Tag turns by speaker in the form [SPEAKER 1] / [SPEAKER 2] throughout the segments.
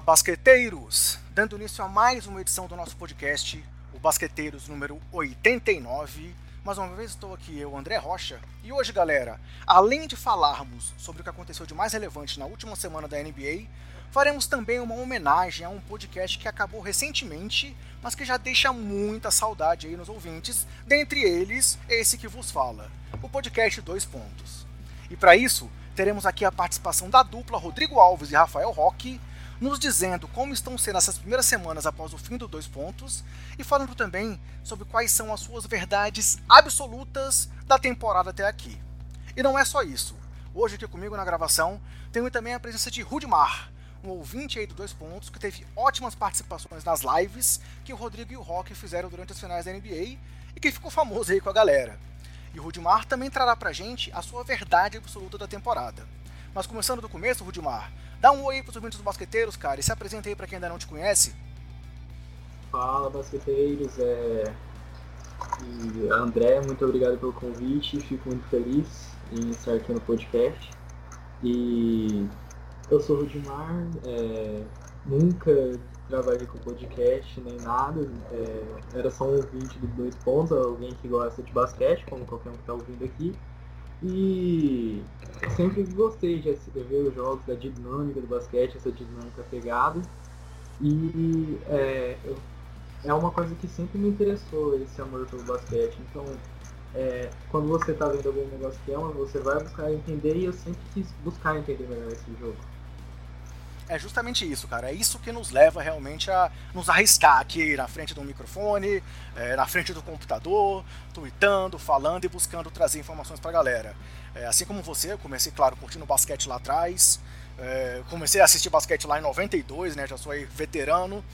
[SPEAKER 1] Basqueteiros! Dando início a mais uma edição do nosso podcast, o Basqueteiros número 89. Mais uma vez estou aqui, eu, André Rocha. E hoje, galera, além de falarmos sobre o que aconteceu de mais relevante na última semana da NBA, faremos também uma homenagem a um podcast que acabou recentemente, mas que já deixa muita saudade aí nos ouvintes, dentre eles, esse que vos fala, o podcast Dois Pontos. E para isso, teremos aqui a participação da dupla Rodrigo Alves e Rafael Roque, nos dizendo como estão sendo essas primeiras semanas após o fim do Dois Pontos e falando também sobre quais são as suas verdades absolutas da temporada até aqui. E não é só isso. Hoje aqui comigo na gravação tenho também a presença de Rudimar, um ouvinte aí do Dois Pontos que teve ótimas participações nas lives que o Rodrigo e o Rock fizeram durante as finais da NBA e que ficou famoso aí com a galera. E o Rudimar também trará pra gente a sua verdade absoluta da temporada. Mas começando do começo, Rudimar, dá um oi aí pros ouvintes dos basqueteiros, cara, e se apresenta aí pra quem ainda não te conhece.
[SPEAKER 2] Fala, basqueteiros. É... E André, muito obrigado pelo convite. Fico muito feliz em estar aqui no podcast. E eu sou o Rudimar, é... nunca trabalhei com podcast nem nada. É... Era só um ouvinte do Dois Pontos, alguém que gosta de basquete, como qualquer um que está ouvindo aqui. E sempre gostei de ver os jogos, da dinâmica do basquete, essa dinâmica pegada. E é, é uma coisa que sempre me interessou, esse amor pelo basquete. Então, é, quando você está vendo algum negócio que ama, você vai buscar entender e eu sempre quis buscar entender melhor esse jogo
[SPEAKER 1] é justamente isso, cara. É isso que nos leva realmente a nos arriscar aqui na frente do microfone, é, na frente do computador, tweetando, falando e buscando trazer informações pra galera. É, assim como você, eu comecei, claro, curtindo basquete lá atrás. É, comecei a assistir basquete lá em 92, né? Já sou aí veterano.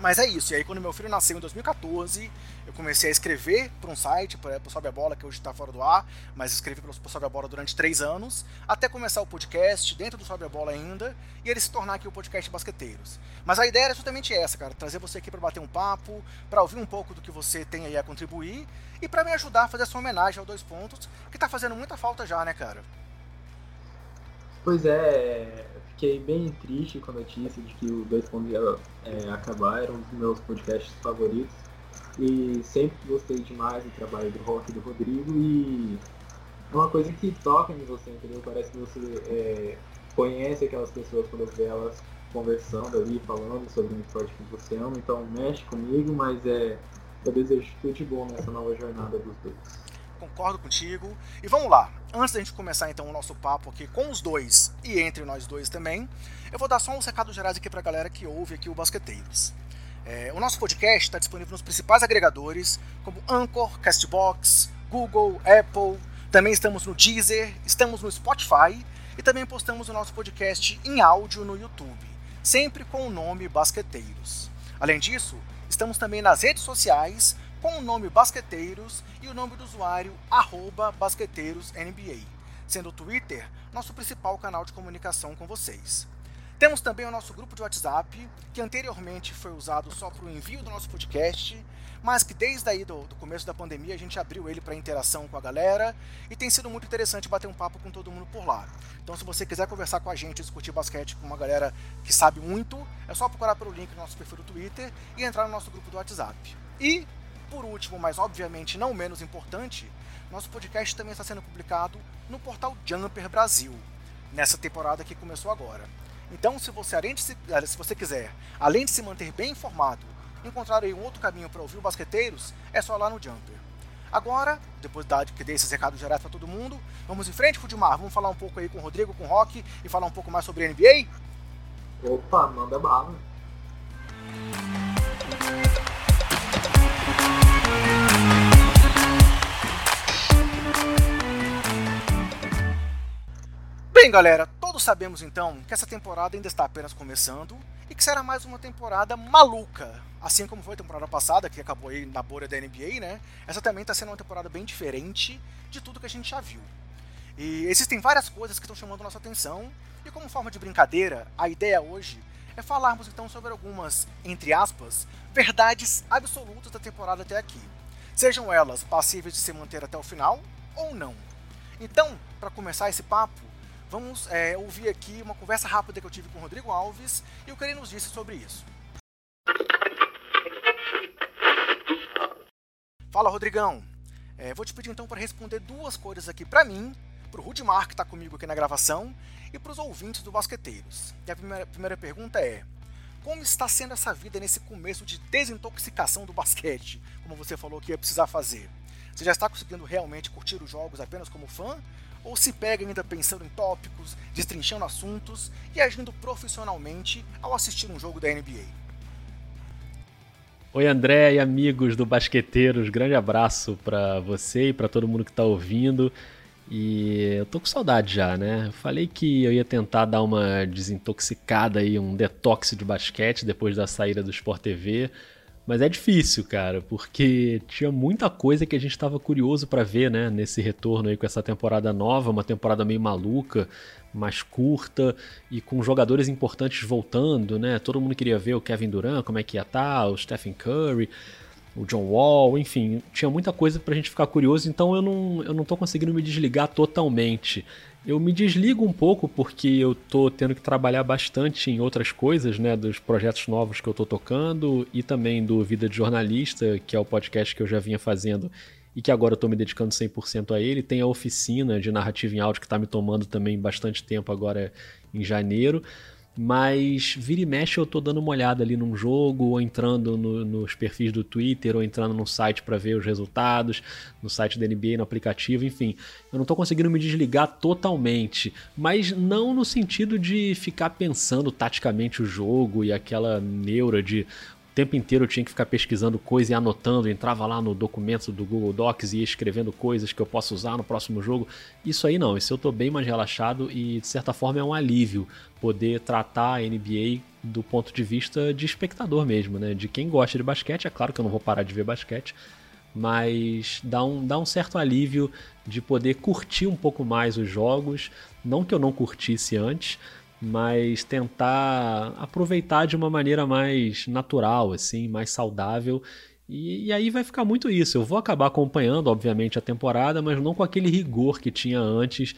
[SPEAKER 1] Mas é isso. E aí, quando meu filho nasceu em 2014, eu comecei a escrever para um site, para o Sobe a Bola, que hoje está fora do ar, mas escrevi para o Sobe a Bola durante três anos, até começar o podcast, dentro do Sobe a Bola ainda, e ele se tornar aqui o podcast Basqueteiros. Mas a ideia era justamente essa, cara, trazer você aqui para bater um papo, para ouvir um pouco do que você tem aí a contribuir, e para me ajudar a fazer essa homenagem ao Dois Pontos, que está fazendo muita falta já, né, cara?
[SPEAKER 2] Pois é, fiquei bem triste com a notícia de que o Dois Pontos ia é, acabar, era um dos meus podcasts favoritos. E sempre gostei demais do trabalho do Rock do Rodrigo e é uma coisa que toca em você, entendeu? Parece que você é, conhece aquelas pessoas quando vê elas conversando ali, falando sobre um esporte que você ama, então mexe comigo, mas é, eu desejo tudo de bom nessa nova jornada dos dois
[SPEAKER 1] concordo contigo. E vamos lá, antes da gente começar então o nosso papo aqui com os dois e entre nós dois também, eu vou dar só uns recados gerais aqui pra galera que ouve aqui o Basqueteiros. É, o nosso podcast está disponível nos principais agregadores, como Anchor, Castbox, Google, Apple. Também estamos no Deezer, estamos no Spotify e também postamos o nosso podcast em áudio no YouTube, sempre com o nome Basqueteiros. Além disso, estamos também nas redes sociais com o nome Basqueteiros e o nome do usuário BasqueteirosNBA, sendo o Twitter nosso principal canal de comunicação com vocês. Temos também o nosso grupo de WhatsApp, que anteriormente foi usado só para o envio do nosso podcast, mas que desde aí do, do começo da pandemia a gente abriu ele para interação com a galera e tem sido muito interessante bater um papo com todo mundo por lá. Então se você quiser conversar com a gente, discutir basquete com uma galera que sabe muito, é só procurar pelo link do nosso perfil do Twitter e entrar no nosso grupo do WhatsApp. E por último, mas obviamente não menos importante, nosso podcast também está sendo publicado no portal Jumper Brasil, nessa temporada que começou agora. Então, se você, além de se, eh, se você quiser, além de se manter bem informado, encontrar aí um outro caminho para ouvir o Basqueteiros, é só lá no Jumper. Agora, depois da que dei esses recados direto para todo mundo, vamos em frente, Fudimar. Vamos falar um pouco aí com o Rodrigo, com o Rock e falar um pouco mais sobre a NBA?
[SPEAKER 2] Opa, manda bala.
[SPEAKER 1] Bem, galera, todos sabemos então que essa temporada ainda está apenas começando e que será mais uma temporada maluca. Assim como foi a temporada passada, que acabou aí na bolha da NBA, né? Essa também está sendo uma temporada bem diferente de tudo que a gente já viu. E existem várias coisas que estão chamando nossa atenção, e como forma de brincadeira, a ideia hoje é falarmos então sobre algumas, entre aspas, verdades absolutas da temporada até aqui. Sejam elas passíveis de se manter até o final ou não. Então, para começar esse papo, vamos é, ouvir aqui uma conversa rápida que eu tive com o Rodrigo Alves e o que ele nos disse sobre isso. Fala, Rodrigão. É, vou te pedir então para responder duas coisas aqui para mim, para o Rudimar que está comigo aqui na gravação e para os ouvintes do Basqueteiros. E a primeira, primeira pergunta é: como está sendo essa vida nesse começo de desintoxicação do basquete, como você falou que ia precisar fazer? Você já está conseguindo realmente curtir os jogos apenas como fã? Ou se pega ainda pensando em tópicos, destrinchando assuntos e agindo profissionalmente ao assistir um jogo da NBA?
[SPEAKER 3] Oi, André e amigos do Basqueteiros, grande abraço para você e para todo mundo que está ouvindo. E eu tô com saudade já, né? falei que eu ia tentar dar uma desintoxicada aí, um detox de basquete depois da saída do Sport TV. Mas é difícil, cara, porque tinha muita coisa que a gente estava curioso para ver, né, nesse retorno aí com essa temporada nova, uma temporada meio maluca, mais curta e com jogadores importantes voltando, né? Todo mundo queria ver o Kevin Durant, como é que ia estar, tá, o Stephen Curry, o John Wall, enfim, tinha muita coisa pra gente ficar curioso, então eu não, eu não tô conseguindo me desligar totalmente. Eu me desligo um pouco porque eu tô tendo que trabalhar bastante em outras coisas, né, dos projetos novos que eu tô tocando e também do Vida de Jornalista, que é o podcast que eu já vinha fazendo e que agora eu tô me dedicando 100% a ele. Tem a oficina de narrativa em áudio que tá me tomando também bastante tempo agora em janeiro. Mas vira e mexe eu tô dando uma olhada ali num jogo, ou entrando no, nos perfis do Twitter, ou entrando no site para ver os resultados, no site da NBA, no aplicativo, enfim. Eu não tô conseguindo me desligar totalmente, mas não no sentido de ficar pensando taticamente o jogo e aquela neura de tempo inteiro eu tinha que ficar pesquisando coisa e anotando, entrava lá no documento do Google Docs e ia escrevendo coisas que eu posso usar no próximo jogo. Isso aí não, isso eu tô bem mais relaxado e de certa forma é um alívio poder tratar a NBA do ponto de vista de espectador mesmo, né? De quem gosta de basquete, é claro que eu não vou parar de ver basquete, mas dá um, dá um certo alívio de poder curtir um pouco mais os jogos, não que eu não curtisse antes, mas tentar aproveitar de uma maneira mais natural, assim, mais saudável. E, e, aí vai ficar muito isso. Eu vou acabar acompanhando, obviamente, a temporada, mas não com aquele rigor que tinha antes,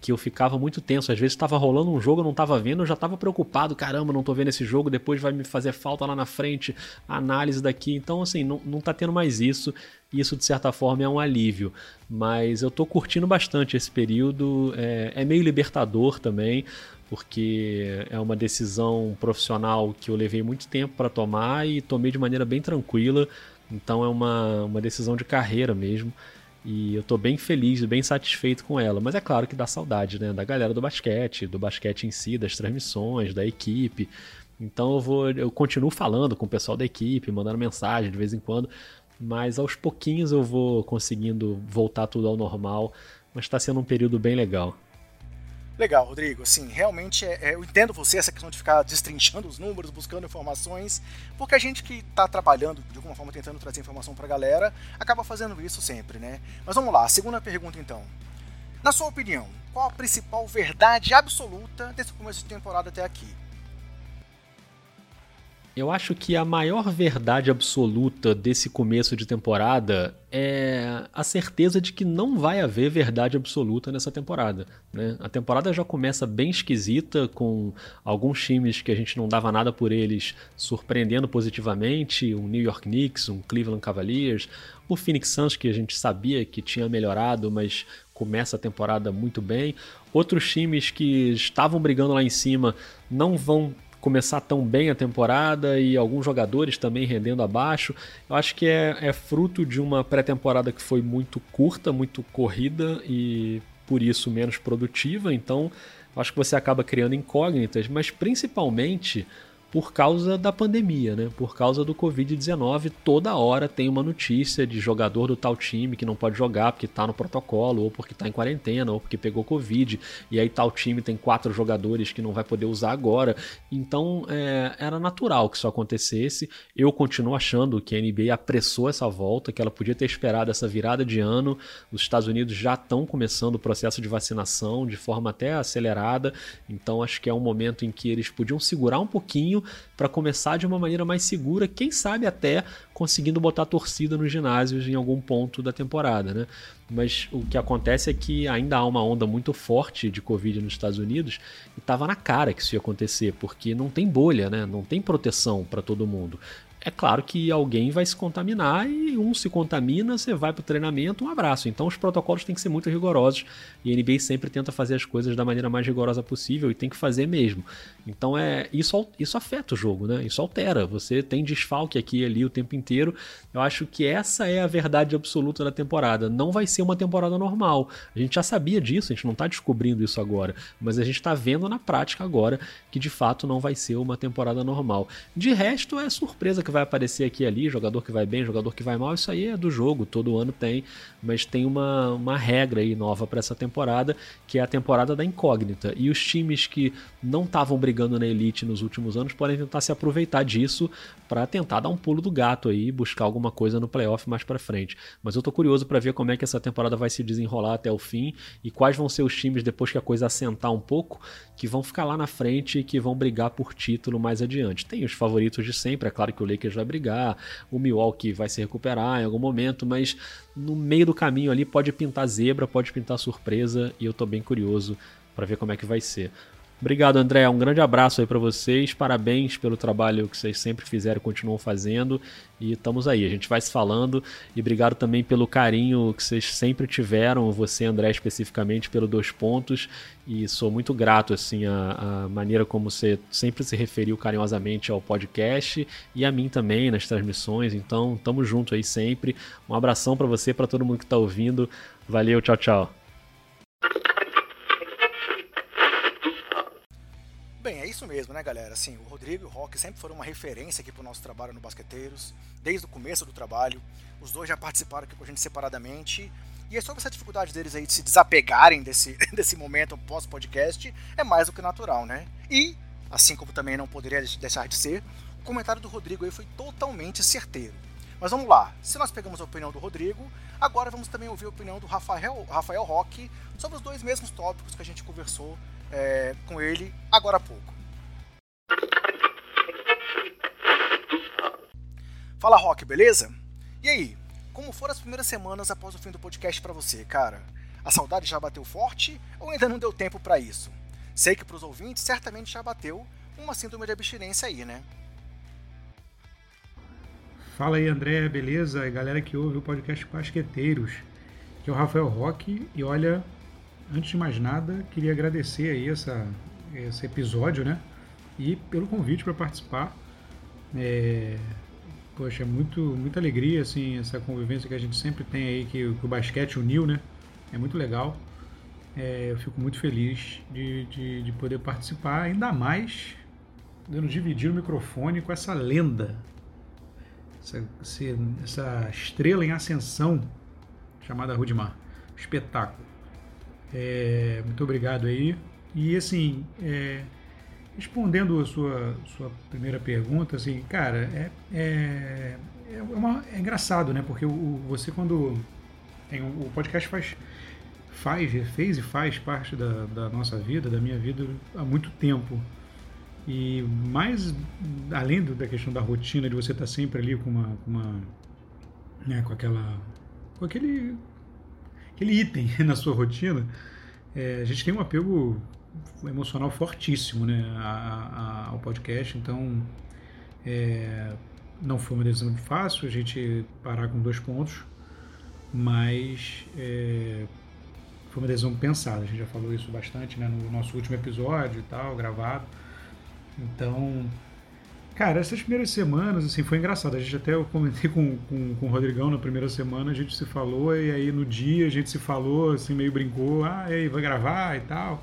[SPEAKER 3] que eu ficava muito tenso. Às vezes estava rolando um jogo, eu não estava vendo, eu já estava preocupado. Caramba, não estou vendo esse jogo, depois vai me fazer falta lá na frente, análise daqui. Então, assim, não, não tá tendo mais isso. Isso, de certa forma, é um alívio. Mas eu estou curtindo bastante esse período. É, é meio libertador também porque é uma decisão profissional que eu levei muito tempo para tomar e tomei de maneira bem tranquila. Então é uma, uma decisão de carreira mesmo. E eu estou bem feliz e bem satisfeito com ela. Mas é claro que dá saudade, né? Da galera do basquete, do basquete em si, das transmissões, da equipe. Então eu vou. Eu continuo falando com o pessoal da equipe, mandando mensagem de vez em quando. Mas aos pouquinhos eu vou conseguindo voltar tudo ao normal. Mas está sendo um período bem legal.
[SPEAKER 1] Legal, Rodrigo. Assim, realmente é, é, eu entendo você essa questão de ficar destrinchando os números, buscando informações, porque a gente que está trabalhando de alguma forma tentando trazer informação para a galera acaba fazendo isso sempre, né? Mas vamos lá, segunda pergunta então. Na sua opinião, qual a principal verdade absoluta desse começo de temporada até aqui?
[SPEAKER 3] Eu acho que a maior verdade absoluta desse começo de temporada é a certeza de que não vai haver verdade absoluta nessa temporada. Né? A temporada já começa bem esquisita, com alguns times que a gente não dava nada por eles surpreendendo positivamente, um New York Knicks, um Cleveland Cavaliers, o Phoenix Suns que a gente sabia que tinha melhorado, mas começa a temporada muito bem. Outros times que estavam brigando lá em cima não vão começar tão bem a temporada e alguns jogadores também rendendo abaixo. Eu acho que é, é fruto de uma pré-temporada que foi muito curta, muito corrida e por isso menos produtiva. Então, acho que você acaba criando incógnitas, mas principalmente por causa da pandemia, né? Por causa do Covid-19, toda hora tem uma notícia de jogador do tal time que não pode jogar porque está no protocolo, ou porque está em quarentena, ou porque pegou Covid, e aí tal time tem quatro jogadores que não vai poder usar agora. Então é, era natural que isso acontecesse. Eu continuo achando que a NBA apressou essa volta, que ela podia ter esperado essa virada de ano. Os Estados Unidos já estão começando o processo de vacinação de forma até acelerada, então acho que é um momento em que eles podiam segurar um pouquinho para começar de uma maneira mais segura, quem sabe até conseguindo botar torcida nos ginásios em algum ponto da temporada, né? Mas o que acontece é que ainda há uma onda muito forte de Covid nos Estados Unidos e estava na cara que isso ia acontecer, porque não tem bolha, né? Não tem proteção para todo mundo é claro que alguém vai se contaminar e um se contamina, você vai para o treinamento, um abraço. Então os protocolos têm que ser muito rigorosos e a NBA sempre tenta fazer as coisas da maneira mais rigorosa possível e tem que fazer mesmo. Então é isso, isso afeta o jogo, né? Isso altera. Você tem desfalque aqui e ali o tempo inteiro. Eu acho que essa é a verdade absoluta da temporada. Não vai ser uma temporada normal. A gente já sabia disso, a gente não está descobrindo isso agora, mas a gente está vendo na prática agora que de fato não vai ser uma temporada normal. De resto é surpresa que vai aparecer aqui e ali, jogador que vai bem, jogador que vai mal, isso aí é do jogo, todo ano tem, mas tem uma, uma regra aí nova para essa temporada, que é a temporada da incógnita. E os times que não estavam brigando na elite nos últimos anos podem tentar se aproveitar disso para tentar dar um pulo do gato aí, buscar alguma coisa no playoff mais para frente. Mas eu tô curioso para ver como é que essa temporada vai se desenrolar até o fim e quais vão ser os times depois que a coisa assentar um pouco, que vão ficar lá na frente e que vão brigar por título mais adiante. Tem os favoritos de sempre, é claro que o Lakers vai brigar, o Milwaukee vai se recuperar em algum momento, mas no meio do caminho ali pode pintar zebra, pode pintar surpresa e eu tô bem curioso para ver como é que vai ser. Obrigado, André. Um grande abraço aí para vocês. Parabéns pelo trabalho que vocês sempre fizeram e continuam fazendo. E estamos aí, a gente vai se falando. E obrigado também pelo carinho que vocês sempre tiveram, você, André, especificamente, pelo dois pontos. E sou muito grato, assim, a, a maneira como você sempre se referiu carinhosamente ao podcast e a mim também nas transmissões. Então, tamo junto aí sempre. Um abração para você, para todo mundo que está ouvindo. Valeu, tchau, tchau.
[SPEAKER 1] Bem, é isso mesmo, né, galera? Assim, o Rodrigo e o Rock sempre foram uma referência aqui pro nosso trabalho no Basqueteiros, desde o começo do trabalho. Os dois já participaram aqui com a gente separadamente. E é sobre essa dificuldade deles aí de se desapegarem desse, desse momento pós-podcast, é mais do que natural, né? E, assim como também não poderia deixar de ser, o comentário do Rodrigo aí foi totalmente certeiro. Mas vamos lá, se nós pegamos a opinião do Rodrigo, agora vamos também ouvir a opinião do Rafael, Rafael Roque sobre os dois mesmos tópicos que a gente conversou é, com ele agora há pouco. Fala Rock, beleza? E aí, como foram as primeiras semanas após o fim do podcast para você, cara? A saudade já bateu forte ou ainda não deu tempo para isso? Sei que para os ouvintes certamente já bateu uma síndrome de abstinência aí, né?
[SPEAKER 4] Fala aí, André, beleza? Galera que ouve o podcast Pasqueteiros. Aqui é o Rafael Roque e olha, antes de mais nada, queria agradecer aí essa, esse episódio, né? E pelo convite para participar. É, poxa, é muito, muita alegria, assim, essa convivência que a gente sempre tem aí, que, que o basquete uniu, né? É muito legal. É, eu fico muito feliz de, de, de, poder participar, ainda mais dando dividir o microfone com essa lenda, essa, essa estrela em ascensão chamada Rudimar. Espetáculo. É, muito obrigado aí. E assim, é, respondendo a sua, sua primeira pergunta, assim, cara, é, é, é, uma, é engraçado, né? Porque o, você quando tem o podcast faz faz fez e faz parte da, da nossa vida, da minha vida há muito tempo. E mais além da questão da rotina de você estar sempre ali com uma, com uma né, com aquela com aquele aquele item na sua rotina, é, a gente tem um apego emocional fortíssimo né, a, a, ao podcast, então é, não foi uma decisão fácil a gente parar com dois pontos, mas é, foi uma decisão pensada, a gente já falou isso bastante né, no nosso último episódio e tal, gravado. Então, Cara, essas primeiras semanas, assim, foi engraçado. A gente até eu comentei com, com, com o Rodrigão na primeira semana, a gente se falou, e aí no dia a gente se falou, assim, meio brincou, ah, aí, vai gravar e tal.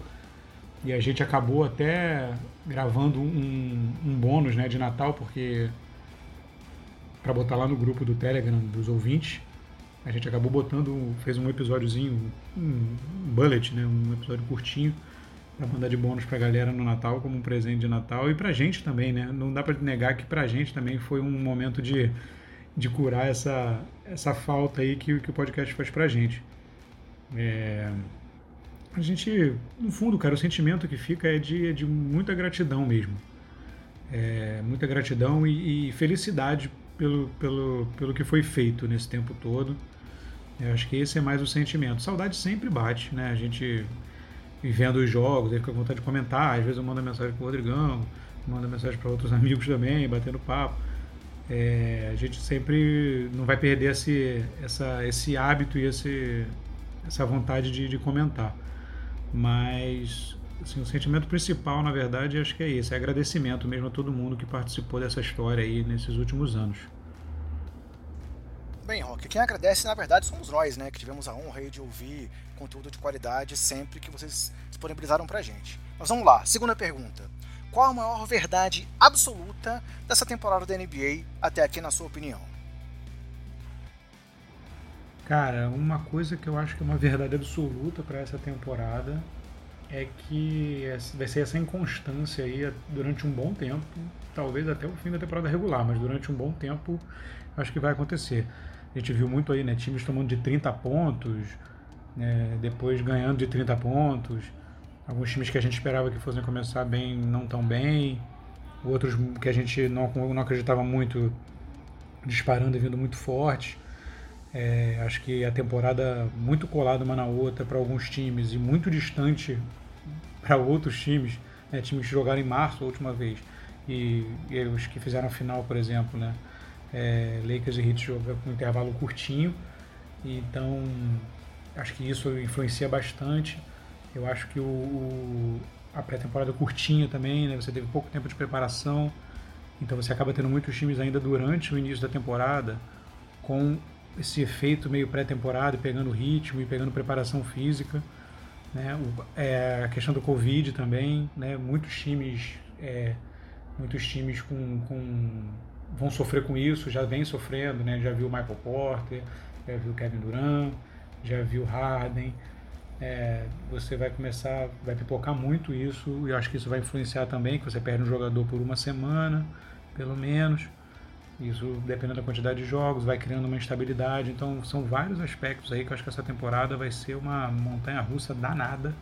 [SPEAKER 4] E a gente acabou até gravando um, um bônus, né, de Natal, porque para botar lá no grupo do Telegram dos ouvintes, a gente acabou botando, fez um episódiozinho, um bullet, né, um episódio curtinho, para mandar de bônus para a galera no Natal como um presente de Natal e para a gente também, né? Não dá para negar que para a gente também foi um momento de, de curar essa, essa falta aí que, que o podcast faz para a gente. É, a gente, no fundo, cara, o sentimento que fica é de, é de muita gratidão mesmo. É, muita gratidão e, e, felicidade pelo, pelo, pelo que foi feito nesse tempo todo. Eu acho que esse é mais o sentimento. Saudade sempre bate, né? A gente vendo os jogos, ele fica com vontade de comentar, às vezes eu mando mensagem pro Rodrigão, mando mensagem para outros amigos também, batendo papo. É, a gente sempre não vai perder esse, essa, esse hábito e esse, essa vontade de, de comentar. Mas assim, o sentimento principal, na verdade, acho que é esse, é agradecimento mesmo a todo mundo que participou dessa história aí nesses últimos anos.
[SPEAKER 1] Bem, Rock, quem agradece, na verdade, somos nós, né? Que tivemos a honra de ouvir conteúdo de qualidade sempre que vocês disponibilizaram pra gente. Mas vamos lá, segunda pergunta. Qual a maior verdade absoluta dessa temporada da NBA até aqui, na sua opinião?
[SPEAKER 4] Cara, uma coisa que eu acho que é uma verdade absoluta para essa temporada é que vai ser essa inconstância aí durante um bom tempo, talvez até o fim da temporada regular, mas durante um bom tempo acho que vai acontecer. A gente viu muito aí, né? Times tomando de 30 pontos, né, depois ganhando de 30 pontos. Alguns times que a gente esperava que fossem começar bem, não tão bem. Outros que a gente não, não acreditava muito, disparando e vindo muito forte. É, acho que a temporada muito colada uma na outra para alguns times e muito distante para outros times, né, times que jogaram em março a última vez e, e os que fizeram a final, por exemplo, né, é, Lakers e Heat jogam com um intervalo curtinho, então acho que isso influencia bastante. Eu acho que o, o a pré-temporada curtinha também, né? Você teve pouco tempo de preparação, então você acaba tendo muitos times ainda durante o início da temporada com esse efeito meio pré-temporada, pegando ritmo e pegando preparação física. Né? O, é, a questão do Covid também, né? muitos times, é, muitos times com, com vão sofrer com isso, já vem sofrendo, né? Já viu Michael Porter, já viu Kevin Durant, já viu Harden. É, você vai começar, vai pipocar muito isso, e eu acho que isso vai influenciar também, que você perde um jogador por uma semana, pelo menos. Isso, dependendo da quantidade de jogos, vai criando uma instabilidade. Então, são vários aspectos aí que eu acho que essa temporada vai ser uma montanha russa danada.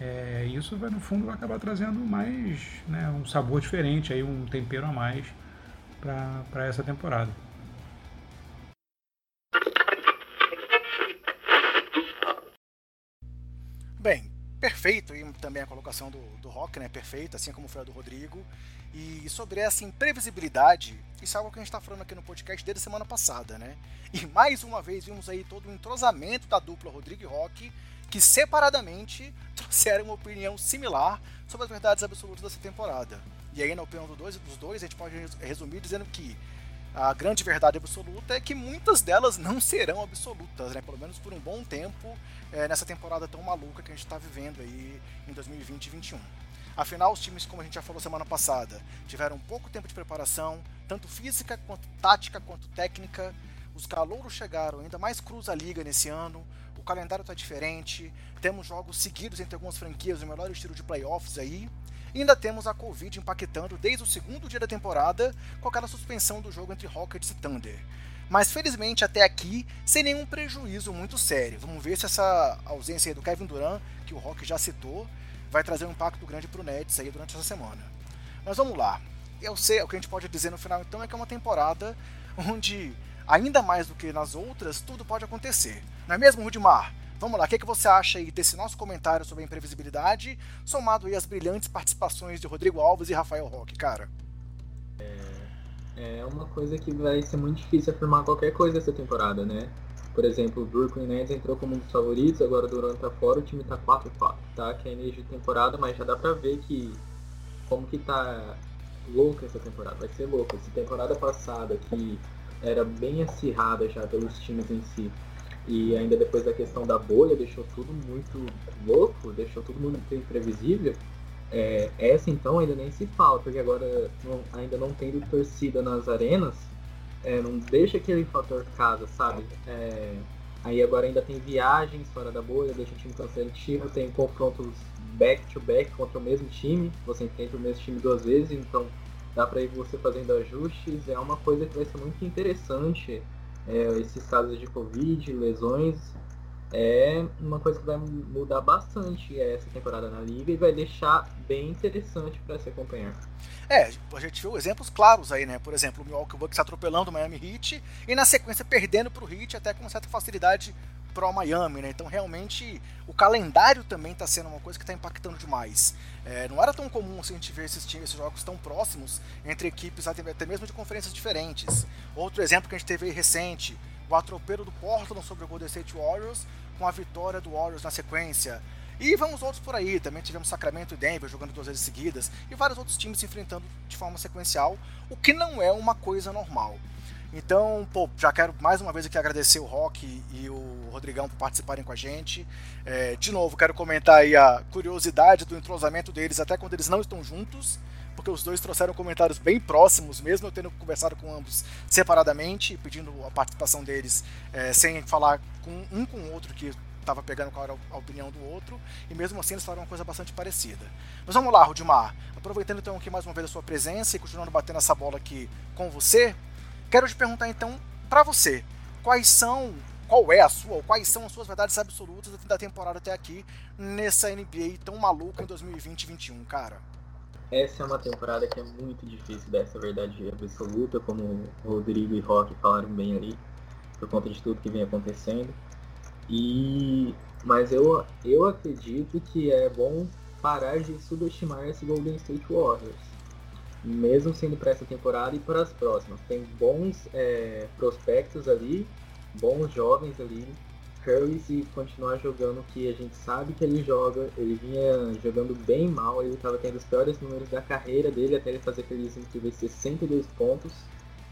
[SPEAKER 4] É, isso vai, no fundo, vai acabar trazendo mais né, um sabor diferente, aí, um tempero a mais para essa temporada.
[SPEAKER 1] Bem, perfeito e também a colocação do, do Rock, né? Perfeita, assim como foi a do Rodrigo. E sobre essa imprevisibilidade, isso é algo que a gente está falando aqui no podcast desde a semana passada, né? E mais uma vez vimos aí todo o entrosamento da dupla Rodrigo e Rock, que separadamente trouxeram uma opinião similar sobre as verdades absolutas dessa temporada. E aí, na opinião dos dois, dos dois, a gente pode resumir dizendo que a grande verdade absoluta é que muitas delas não serão absolutas, né? Pelo menos por um bom tempo, é, nessa temporada tão maluca que a gente está vivendo aí em 2020 e 2021. Afinal, os times, como a gente já falou semana passada, tiveram pouco tempo de preparação, tanto física quanto tática quanto técnica. Os calouros chegaram ainda mais cruz a liga nesse ano. O calendário está diferente. Temos jogos seguidos entre algumas franquias, o melhor estilo de playoffs aí. Ainda temos a Covid impactando desde o segundo dia da temporada, com aquela suspensão do jogo entre Rockets e Thunder. Mas felizmente até aqui, sem nenhum prejuízo muito sério. Vamos ver se essa ausência do Kevin Durant, que o Rock já citou, vai trazer um impacto grande para o Nets aí durante essa semana. Mas vamos lá. Eu sei, o que a gente pode dizer no final então é que é uma temporada onde, ainda mais do que nas outras, tudo pode acontecer. Não é mesmo, Rudimar? Vamos lá, o que, é que você acha aí desse nosso comentário sobre a imprevisibilidade, somado aí às brilhantes participações de Rodrigo Alves e Rafael Roque, cara?
[SPEAKER 2] É, é uma coisa que vai ser muito difícil afirmar qualquer coisa essa temporada, né? Por exemplo, o Brooklyn Nets entrou como um dos favoritos, agora o Durant tá fora, o time tá 4-4, tá? Que é início de temporada, mas já dá pra ver que como que tá louca essa temporada, vai ser louca. Essa temporada passada que era bem acirrada já pelos times em si, e ainda depois da questão da bolha, deixou tudo muito louco, deixou tudo muito imprevisível. É, essa então ainda nem se fala, porque agora não, ainda não tendo torcida nas arenas, é, não deixa aquele fator casa, sabe? É, aí agora ainda tem viagens fora da bolha, deixa o time cansativo, tem confrontos back-to-back -back contra o mesmo time, você enfrenta o mesmo time duas vezes, então dá para ir você fazendo ajustes, é uma coisa que vai ser muito interessante é, esses casos de Covid, lesões. é uma coisa que vai mudar bastante essa temporada na liga e vai deixar bem interessante para se acompanhar.
[SPEAKER 1] É, a gente viu exemplos claros aí, né? Por exemplo, o Milwaukee Bucks atropelando o Miami Heat e na sequência perdendo para o Heat até com certa facilidade pro Miami, né? Então realmente o calendário também está sendo uma coisa que está impactando demais. É, não era tão comum assim, a gente ver esses, esses jogos tão próximos entre equipes até mesmo de conferências diferentes. Outro exemplo que a gente teve recente, o atropelo do Portland sobre o Golden State Warriors com a vitória do Warriors na sequência. E vamos outros por aí, também tivemos Sacramento e Denver jogando duas vezes seguidas, e vários outros times se enfrentando de forma sequencial, o que não é uma coisa normal. Então, pô, já quero mais uma vez aqui agradecer o Rock e o Rodrigão por participarem com a gente. É, de novo, quero comentar aí a curiosidade do entrosamento deles até quando eles não estão juntos, porque os dois trouxeram comentários bem próximos, mesmo eu tendo conversado com ambos separadamente, pedindo a participação deles é, sem falar com um com o outro que estava pegando qual era a opinião do outro, e mesmo assim eles falaram uma coisa bastante parecida. Mas vamos lá, Rudimar, aproveitando então aqui mais uma vez a sua presença e continuando batendo essa bola aqui com você, Quero te perguntar então para você, quais são, qual é a sua, quais são as suas verdades absolutas da temporada até aqui nessa NBA tão maluca em 2020-21, cara?
[SPEAKER 2] Essa é uma temporada que é muito difícil dessa verdade absoluta, como Rodrigo e Rock falaram bem ali, por conta de tudo que vem acontecendo. E mas eu eu acredito que é bom parar de subestimar esse Golden State Warriors mesmo sendo para essa temporada e para as próximas. Tem bons é, prospectos ali, bons jovens ali. Curry, se continuar jogando que a gente sabe que ele joga, ele vinha jogando bem mal, ele estava tendo os piores números da carreira dele até ele fazer aqueles incríveis 62 pontos.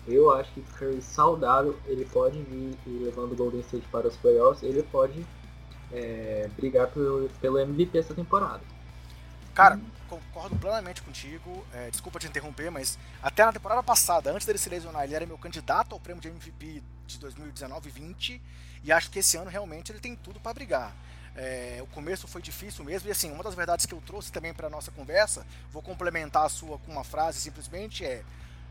[SPEAKER 2] Eu acho que Curry saudável, ele pode vir levando o Golden State para os playoffs, ele pode é, brigar pelo, pelo MVP essa temporada.
[SPEAKER 1] Cara, concordo plenamente contigo. É, desculpa te interromper, mas até na temporada passada, antes dele se lesionar, ele era meu candidato ao prêmio de MVP de 2019 e 20. E acho que esse ano realmente ele tem tudo para brigar. É, o começo foi difícil mesmo, e assim, uma das verdades que eu trouxe também para nossa conversa, vou complementar a sua com uma frase simplesmente é: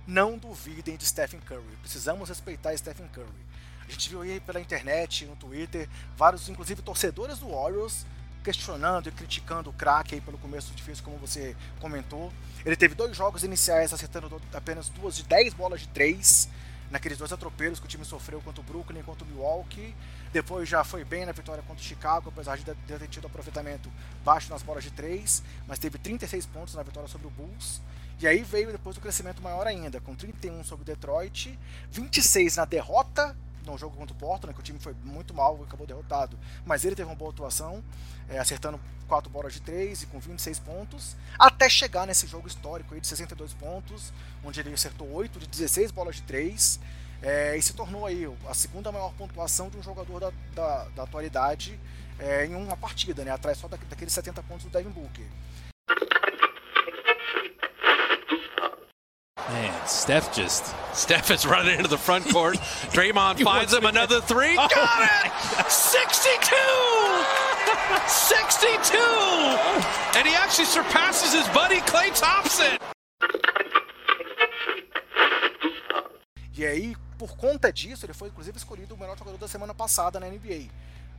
[SPEAKER 1] não duvidem de Stephen Curry. Precisamos respeitar Stephen Curry. A gente viu aí pela internet, no Twitter, vários, inclusive torcedores do Warriors, questionando e criticando o craque pelo começo difícil, como você comentou. Ele teve dois jogos iniciais acertando apenas duas de 10 bolas de 3, naqueles dois atropelos que o time sofreu contra o Brooklyn e contra o Milwaukee. Depois já foi bem na vitória contra o Chicago, apesar de ter tido aproveitamento baixo nas bolas de 3, mas teve 36 pontos na vitória sobre o Bulls. E aí veio depois o crescimento maior ainda, com 31 sobre o Detroit, 26 na derrota no jogo contra o Porto, né, que o time foi muito mal e acabou derrotado, mas ele teve uma boa atuação, é, acertando 4 bolas de 3 e com 26 pontos, até chegar nesse jogo histórico aí de 62 pontos, onde ele acertou 8 de 16 bolas de 3 é, e se tornou aí a segunda maior pontuação de um jogador da, da, da atualidade é, em uma partida, né, atrás só da, daqueles 70 pontos do Devin Booker.
[SPEAKER 5] Man, Steph just Steph is running into the front court. Draymond finds him another three. Oh Got it! 62! 62! And he actually surpasses his buddy Clay Thompson.
[SPEAKER 1] E aí, por conta disso, ele foi inclusive escolhido o melhor jogador da semana passada na NBA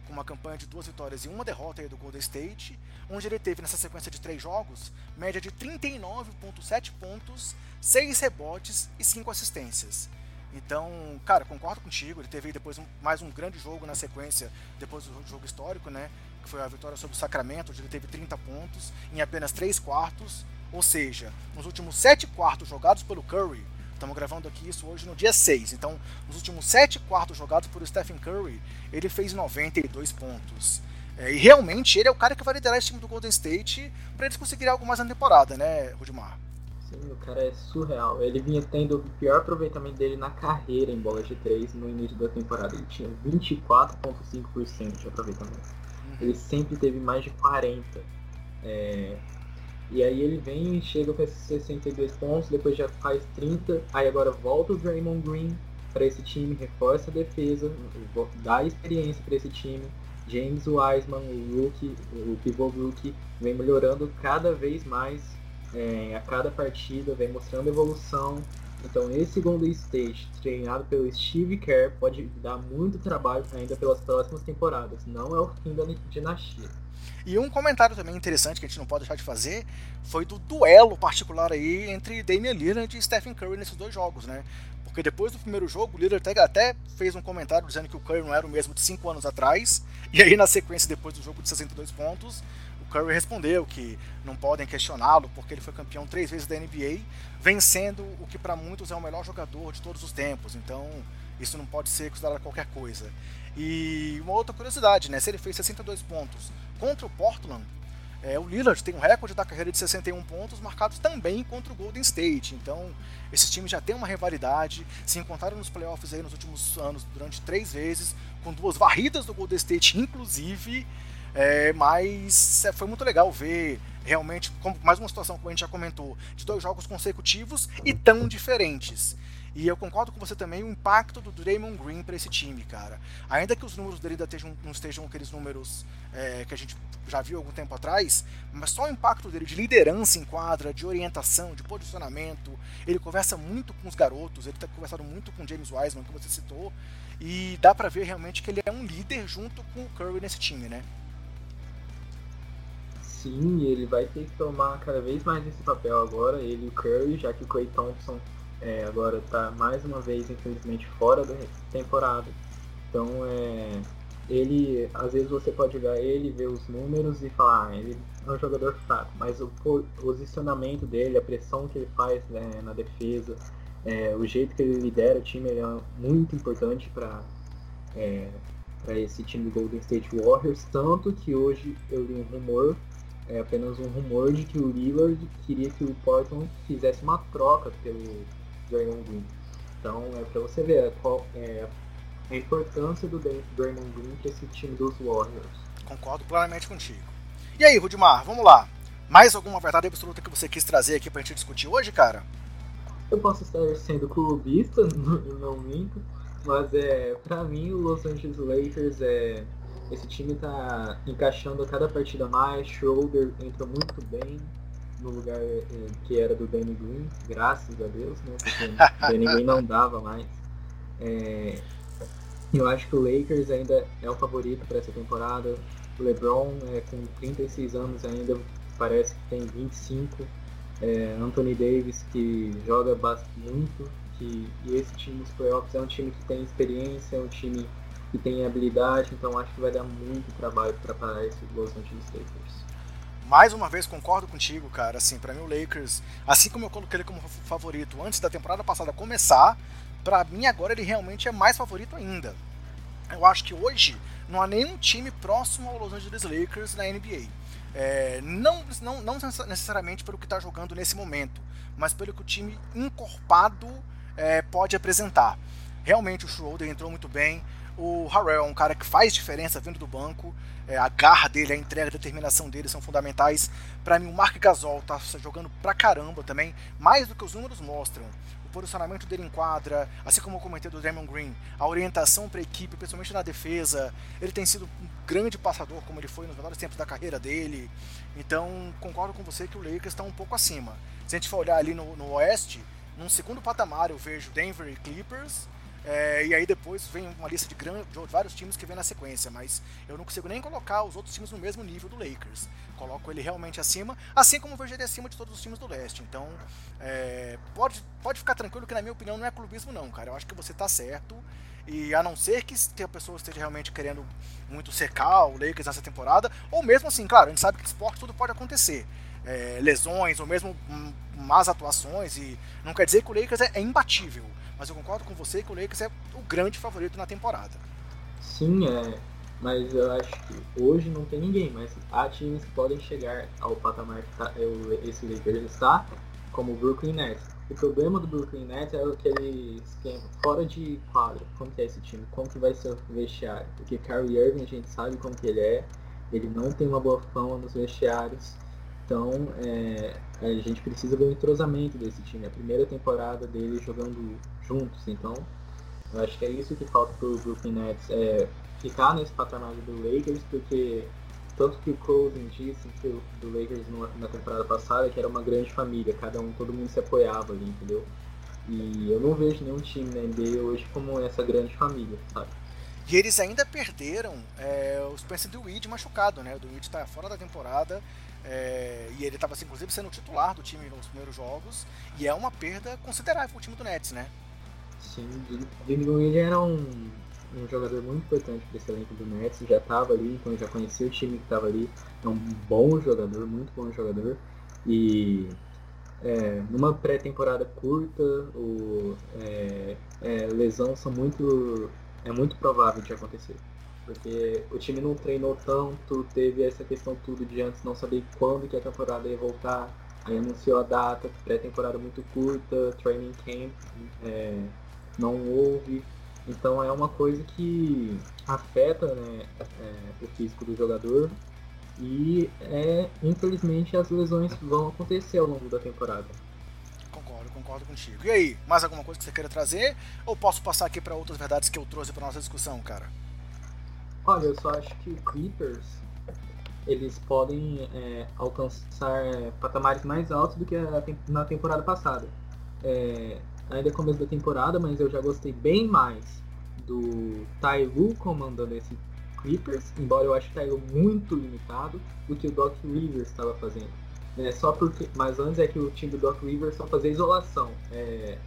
[SPEAKER 1] com uma campanha de duas vitórias e uma derrota do Golden State, onde ele teve nessa sequência de três jogos média de 39,7 pontos, 6 rebotes e 5 assistências. Então, cara, concordo contigo, ele teve depois um, mais um grande jogo na sequência, depois do jogo histórico, né? Que foi a vitória sobre o Sacramento, onde ele teve 30 pontos em apenas 3 quartos. Ou seja, nos últimos 7 quartos jogados pelo Curry, Estamos gravando aqui isso hoje no dia 6. Então, nos últimos 7 quartos jogados por Stephen Curry, ele fez 92 pontos. É, e realmente ele é o cara que vai liderar esse time do Golden State para eles conseguirem algo mais na temporada, né, Rudimar?
[SPEAKER 2] Sim, o cara é surreal. Ele vinha tendo o pior aproveitamento dele na carreira em bolas de 3 no início da temporada. Ele tinha 24,5% de aproveitamento. Uhum. Ele sempre teve mais de 40%. É, e aí ele vem e chega com esses 62 pontos, depois já faz 30, aí agora volta o Draymond Green para esse time, reforça a defesa, dá experiência para esse time. James Wiseman, o rookie, o pivô rookie, vem melhorando cada vez mais é, a cada partida, vem mostrando evolução. Então esse Golden State, treinado pelo Steve Kerr, pode dar muito trabalho ainda pelas próximas temporadas. Não é o fim da dinastia.
[SPEAKER 1] E um comentário também interessante que a gente não pode deixar de fazer foi do duelo particular aí entre Damian Lillard e Stephen Curry nesses dois jogos, né? Porque depois do primeiro jogo, o Lillard até fez um comentário dizendo que o Curry não era o mesmo de 5 anos atrás. E aí, na sequência, depois do jogo de 62 pontos, Curry respondeu que não podem questioná-lo porque ele foi campeão três vezes da NBA, vencendo o que para muitos é o melhor jogador de todos os tempos. Então, isso não pode ser considerado qualquer coisa. E uma outra curiosidade, né? Se ele fez 62 pontos contra o Portland, é, o Lillard tem um recorde da carreira de 61 pontos, marcados também contra o Golden State. Então, esses times já têm uma rivalidade, se encontraram nos playoffs aí nos últimos anos durante três vezes, com duas varridas do Golden State, inclusive. É, mas é, foi muito legal ver realmente, mais uma situação como a gente já comentou, de dois jogos consecutivos e tão diferentes. E eu concordo com você também o impacto do Draymond Green para esse time, cara. Ainda que os números dele ainda estejam, não estejam aqueles números é, que a gente já viu algum tempo atrás, mas só o impacto dele de liderança em quadra, de orientação, de posicionamento. Ele conversa muito com os garotos, ele está conversando muito com James Wiseman, que você citou, e dá para ver realmente que ele é um líder junto com o Curry nesse time, né?
[SPEAKER 2] Sim, ele vai ter que tomar cada vez mais esse papel agora, ele e o Curry, já que o Clay Thompson é, agora está mais uma vez, infelizmente, fora da temporada. Então, é, ele, às vezes você pode olhar ele, ver os números e falar, ah, ele é um jogador fraco, mas o posicionamento dele, a pressão que ele faz né, na defesa, é, o jeito que ele lidera o time, é muito importante para é, esse time do Golden State Warriors, tanto que hoje eu li um rumor, é apenas um rumor de que o Lillard queria que o Portland fizesse uma troca pelo Draymond Green. Então é para você ver qual é a importância do Draymond Green para esse time dos Warriors.
[SPEAKER 1] Concordo plenamente contigo. E aí, Rudimar, vamos lá. Mais alguma verdade absoluta que você quis trazer aqui pra gente discutir hoje, cara?
[SPEAKER 2] Eu posso estar sendo clubista, não minto, mas é, pra mim o Los Angeles Lakers é. Esse time tá encaixando a cada partida mais, Schroeder entrou muito bem, no lugar é, que era do Danny Green, graças a Deus, né? Porque o Danny Green não dava mais. É, eu acho que o Lakers ainda é o favorito para essa temporada. O LeBron, é, com 36 anos ainda, parece que tem 25. É, Anthony Davis, que joga muito. Que, e esse time dos playoffs é um time que tem experiência, é um time que tem habilidade, então acho que vai dar muito trabalho para parar esse Los Angeles Lakers
[SPEAKER 1] mais uma vez concordo contigo, cara. Assim, para mim o Lakers, assim como eu coloquei ele como favorito antes da temporada passada começar, para mim agora ele realmente é mais favorito ainda. Eu acho que hoje não há nenhum time próximo ao Los Angeles Lakers na NBA. É, não, não, não necessariamente pelo que está jogando nesse momento, mas pelo que o time encorpado é, pode apresentar. Realmente o Schroeder entrou muito bem. O Harrell é um cara que faz diferença vindo do banco. É, a garra dele, a entrega, a determinação dele são fundamentais. Para mim, o Mark Gasol tá jogando pra caramba também, mais do que os números mostram. O posicionamento dele em quadra, assim como eu comentei do Draymond Green, a orientação para a equipe, principalmente na defesa. Ele tem sido um grande passador, como ele foi nos melhores tempos da carreira dele. Então, concordo com você que o Lakers está um pouco acima. Se a gente for olhar ali no, no Oeste, num segundo patamar eu vejo Denver e Clippers é, e aí depois vem uma lista de, gran... de vários times que vem na sequência, mas eu não consigo nem colocar os outros times no mesmo nível do Lakers. Coloco ele realmente acima, assim como vejo ele acima de todos os times do leste. Então, é, pode, pode ficar tranquilo que, na minha opinião, não é clubismo, não, cara. Eu acho que você tá certo. E a não ser que a pessoa esteja realmente querendo muito secar o Lakers nessa temporada, ou mesmo assim, claro, a gente sabe que esporte tudo pode acontecer. É, lesões ou mesmo más atuações, e não quer dizer que o Lakers é, é imbatível mas eu concordo com você que o Lakers é o grande favorito na temporada.
[SPEAKER 2] Sim, é. Mas eu acho que hoje não tem ninguém, mas há times que podem chegar ao patamar que tá, esse Lakers está, como o Brooklyn Nets. O problema do Brooklyn Nets é aquele esquema fora de quadro. Como que é esse time? Como que vai ser o vestiário? Porque Kyrie Irving a gente sabe como que ele é. Ele não tem uma boa fama nos vestiários. Então, é, a gente precisa do entrosamento desse time. A primeira temporada dele jogando juntos. Então, eu acho que é isso que falta pro Brooklyn Nets, é ficar nesse patamar do Lakers, porque tanto que o Cousins disse que do Lakers na temporada passada que era uma grande família, cada um, todo mundo se apoiava ali, entendeu? E eu não vejo nenhum time na NBA hoje como essa grande família, sabe?
[SPEAKER 1] E eles ainda perderam é, o Spencer Dewey machucado, né? O Dewey está fora da temporada é, e ele estava, assim, inclusive, sendo titular do time nos primeiros jogos. E é uma perda considerável para o time do Nets, né?
[SPEAKER 2] Sim, o Dewey era um, um jogador muito importante para esse elenco do Nets. Já estava ali, então já conhecia o time que estava ali. É um bom jogador, muito bom jogador. E é, numa pré-temporada curta, o, é, é, lesão são muito, é muito provável de acontecer. Porque o time não treinou tanto, teve essa questão tudo de antes não saber quando que a temporada ia voltar. Aí anunciou a data, pré-temporada muito curta, training camp é, não houve. Então é uma coisa que afeta né, é, o físico do jogador e é, infelizmente as lesões vão acontecer ao longo da temporada.
[SPEAKER 1] Concordo, concordo contigo. E aí, mais alguma coisa que você queira trazer? Ou posso passar aqui para outras verdades que eu trouxe para nossa discussão, cara?
[SPEAKER 2] Olha, eu só acho que Clippers eles podem é, alcançar patamares mais altos do que a, na temporada passada. É, ainda é começo da temporada, mas eu já gostei bem mais do Tailu comandando esse Clippers, embora eu ache o Tyler muito limitado, do que o Doc Rivers estava fazendo. É, só porque, mas antes é que o time do Doc Rivers só fazia isolação. É,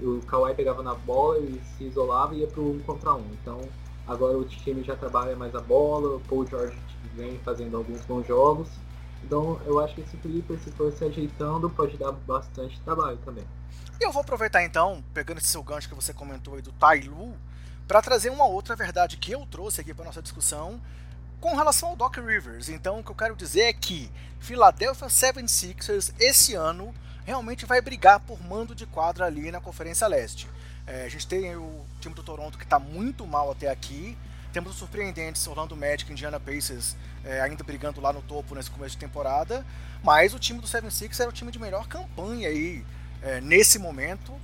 [SPEAKER 2] o Kawhi pegava na bola e se isolava e ia para um contra um. Então agora o time já trabalha mais a bola, o Paul George vem fazendo alguns bons jogos. Então eu acho que esse Clippers, se for se ajeitando, pode dar bastante trabalho também.
[SPEAKER 1] E eu vou aproveitar então, pegando esse seu gancho que você comentou aí do Tai Lu, para trazer uma outra verdade que eu trouxe aqui para nossa discussão com relação ao Doc Rivers. Então, o que eu quero dizer é que Philadelphia 76ers esse ano realmente vai brigar por mando de quadra ali na Conferência Leste. É, a gente tem o time do Toronto que está muito mal até aqui. Temos os surpreendentes Orlando Magic e Indiana Pacers é, ainda brigando lá no topo nesse começo de temporada. Mas o time do 76ers era o time de melhor campanha aí é, nesse momento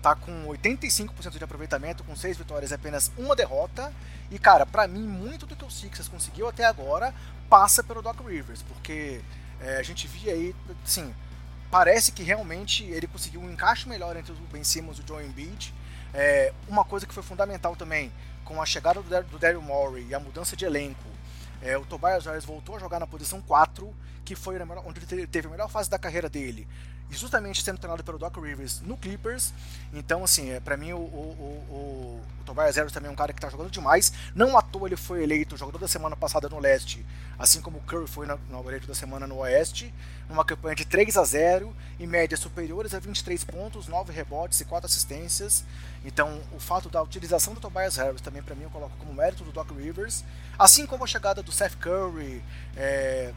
[SPEAKER 1] tá com 85% de aproveitamento, com 6 vitórias e apenas uma derrota. E cara, para mim, muito do que o Sixers conseguiu até agora passa pelo Doc Rivers, porque é, a gente via aí, assim, parece que realmente ele conseguiu um encaixe melhor entre o Ben Simmons e o Joe Embiid. É, uma coisa que foi fundamental também, com a chegada do, do Daryl Morey e a mudança de elenco, é, o Tobias Harris voltou a jogar na posição 4, que foi onde ele teve a melhor fase da carreira dele justamente sendo treinado pelo Doc Rivers no Clippers. Então, assim, é, para mim o, o, o, o Tobias Harris também é um cara que tá jogando demais. Não à toa ele foi eleito jogador da semana passada no leste, assim como o Curry foi no, eleito da semana no oeste, numa campanha de 3 a 0 em médias superiores a 23 pontos, 9 rebotes e 4 assistências. Então, o fato da utilização do Tobias Harris também para mim eu coloco como mérito do Doc Rivers, assim como a chegada do Seth Curry, é,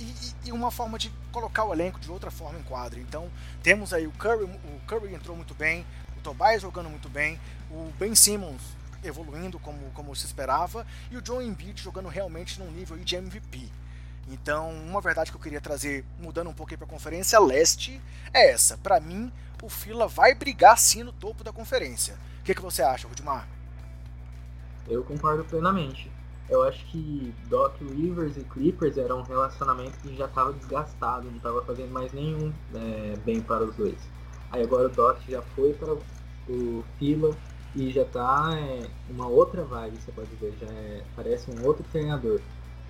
[SPEAKER 1] e, e, uma forma de colocar o elenco de outra forma em quadro. Então temos aí o Curry, o Curry entrou muito bem, o Tobias jogando muito bem, o Ben Simmons evoluindo como, como se esperava e o Joe Embiid jogando realmente num nível de MVP. Então, uma verdade que eu queria trazer, mudando um pouquinho para a Conferência Leste, é essa. Para mim, o Fila vai brigar sim no topo da conferência. O que, que você acha, Rudimar?
[SPEAKER 2] Eu concordo plenamente. Eu acho que Doc Rivers e Clippers era um relacionamento que já estava desgastado, não estava fazendo mais nenhum é, bem para os dois. Aí agora o Doc já foi para o Fila e já está é, uma outra vibe, você pode ver, já é, parece um outro treinador.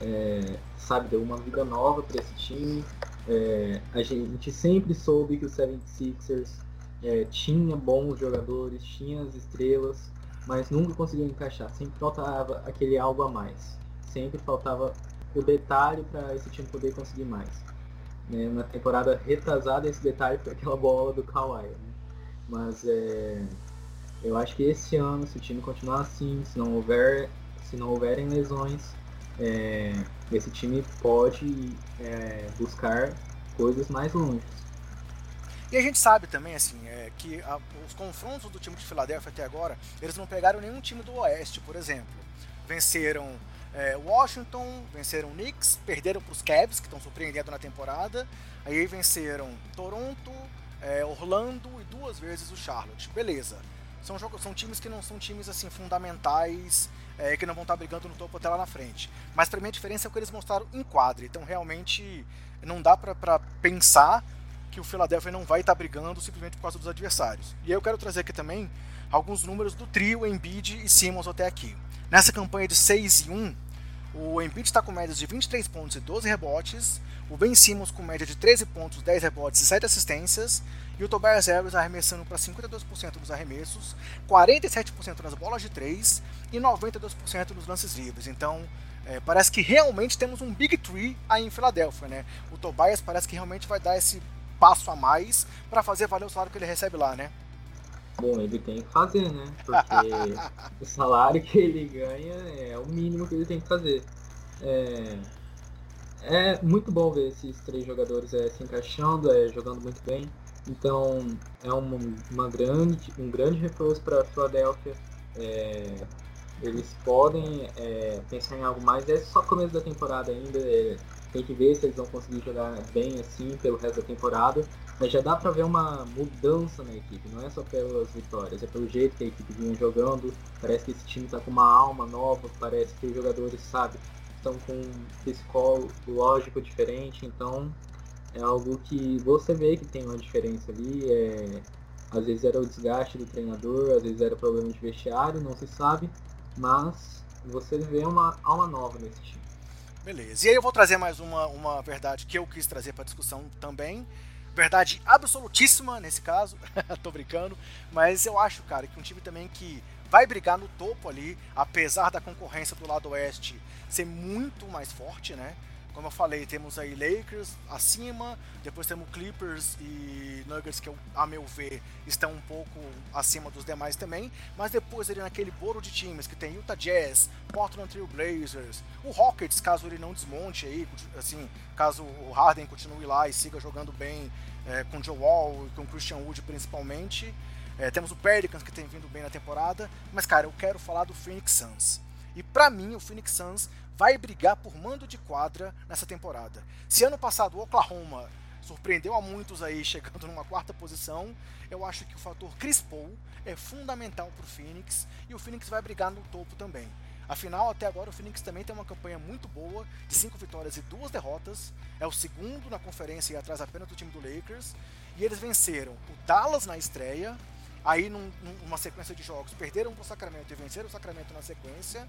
[SPEAKER 2] É, sabe, deu uma vida nova para esse time. É, a gente sempre soube que o 76ers é, tinha bons jogadores, tinha as estrelas, mas nunca conseguiu encaixar. Sempre faltava aquele algo a mais. Sempre faltava o detalhe para esse time poder conseguir mais. Né? Na temporada retrasada, esse detalhe foi aquela bola do Kawhi. Né? Mas é, eu acho que esse ano, se o time continuar assim, se não houver, se não houverem lesões, é, esse time pode é, buscar coisas mais longe.
[SPEAKER 1] E a gente sabe também, assim, é, que a, os confrontos do time de Filadélfia até agora, eles não pegaram nenhum time do Oeste, por exemplo. Venceram é, Washington, venceram Knicks, perderam para os Cavs, que estão surpreendendo na temporada. Aí venceram Toronto, é, Orlando e duas vezes o Charlotte. Beleza. São, jogos, são times que não são times assim fundamentais, é, que não vão estar brigando no topo até lá na frente. Mas para mim a diferença é o que eles mostraram em quadro. Então realmente não dá para pensar que o Philadelphia não vai estar brigando simplesmente por causa dos adversários. E eu quero trazer aqui também alguns números do trio Embiid e Simmons até aqui. Nessa campanha de 6 e 1, o Embiid está com médias de 23 pontos e 12 rebotes, o Ben Simmons com média de 13 pontos, 10 rebotes e 7 assistências, e o Tobias Harris arremessando para 52% nos arremessos, 47% nas bolas de 3 e 92% nos lances livres. Então, é, parece que realmente temos um Big Tree aí em Filadélfia, né? O Tobias parece que realmente vai dar esse passo a mais para fazer valer o salário que ele recebe lá, né?
[SPEAKER 2] Bom, ele tem que fazer, né? Porque o salário que ele ganha é o mínimo que ele tem que fazer. É, é muito bom ver esses três jogadores é, se encaixando, é, jogando muito bem. Então é uma, uma grande, um grande reforço para a Philadelphia. É, eles podem é, pensar em algo mais. É só começo da temporada ainda. É, tem que ver se eles vão conseguir jogar bem assim pelo resto da temporada. Mas já dá para ver uma mudança na equipe, não é só pelas vitórias, é pelo jeito que a equipe vinha jogando. Parece que esse time está com uma alma nova, parece que os jogadores, sabe, estão com um psicológico diferente, então é algo que você vê que tem uma diferença ali. É, às vezes era o desgaste do treinador, às vezes era problema de vestiário, não se sabe, mas você vê uma alma nova nesse time.
[SPEAKER 1] Beleza. E aí eu vou trazer mais uma, uma verdade que eu quis trazer para discussão também, verdade absolutíssima nesse caso, tô brincando, mas eu acho, cara, que um time também que vai brigar no topo ali, apesar da concorrência do lado oeste ser muito mais forte, né? Como eu falei, temos aí Lakers acima, depois temos Clippers e Nuggets que, a meu ver, estão um pouco acima dos demais também, mas depois ali naquele bolo de times que tem Utah Jazz, Portland Trail Blazers, o Rockets, caso ele não desmonte aí, assim, caso o Harden continue lá e siga jogando bem é, com Joe Wall e com Christian Wood principalmente, é, temos o Pelicans que tem vindo bem na temporada, mas cara, eu quero falar do Phoenix Suns. E para mim, o Phoenix Suns vai brigar por mando de quadra nessa temporada. Se ano passado o Oklahoma surpreendeu a muitos aí chegando numa quarta posição, eu acho que o fator Chris Paul é fundamental para o Phoenix e o Phoenix vai brigar no topo também. Afinal, até agora o Phoenix também tem uma campanha muito boa, de cinco vitórias e duas derrotas. É o segundo na conferência e atrás apenas do time do Lakers. E eles venceram o Dallas na estreia, aí num, numa sequência de jogos perderam para o Sacramento e venceram o Sacramento na sequência.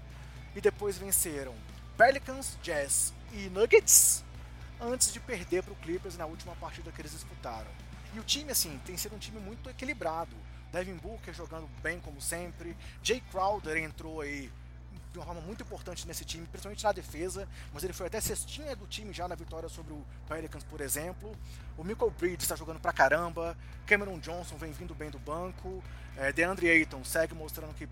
[SPEAKER 1] E depois venceram Pelicans, Jazz e Nuggets antes de perder para o Clippers na última partida que eles disputaram. E o time, assim, tem sido um time muito equilibrado. Devin Booker jogando bem como sempre. Jay Crowder entrou aí de uma forma muito importante nesse time, principalmente na defesa, mas ele foi até cestinha do time já na vitória sobre o Pelicans, por exemplo. O Michael Bridges está jogando pra caramba. Cameron Johnson vem vindo bem do banco. É, DeAndre Ayton segue mostrando que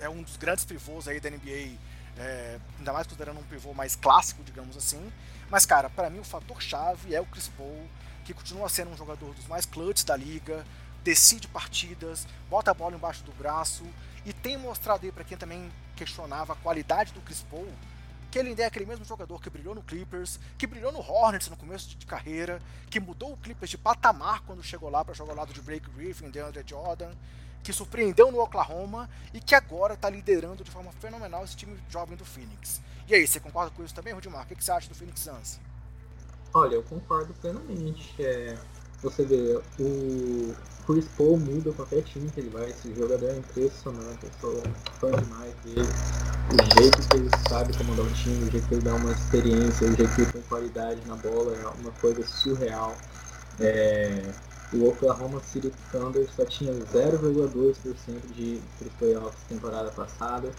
[SPEAKER 1] é um dos grandes pivôs aí da NBA é, ainda mais considerando um pivô mais clássico, digamos assim. Mas, cara, para mim o fator chave é o Chris Paul, que continua sendo um jogador dos mais clutches da liga, decide partidas, bota a bola embaixo do braço e tem mostrado aí para quem também questionava a qualidade do Chris Paul, que ele ainda é aquele mesmo jogador que brilhou no Clippers, que brilhou no Hornets no começo de carreira, que mudou o Clippers de patamar quando chegou lá para jogar ao lado de Blake Griffin, DeAndre Jordan, que surpreendeu no Oklahoma e que agora está liderando de forma fenomenal esse time jovem do Phoenix. E aí, você concorda com isso também, Rudimar? O que, você acha do Phoenix Suns?
[SPEAKER 2] Olha, eu concordo plenamente. É, você vê, o Chris Paul muda qualquer time que ele vai. Esse jogador é impressionante. Eu sou fã demais dele. O jeito que ele sabe comandar o time, o jeito que ele dá uma experiência, o jeito que ele tem qualidade na bola é uma coisa surreal. É, o Oklahoma City Thunder só tinha 0,2% de os playoffs temporada passada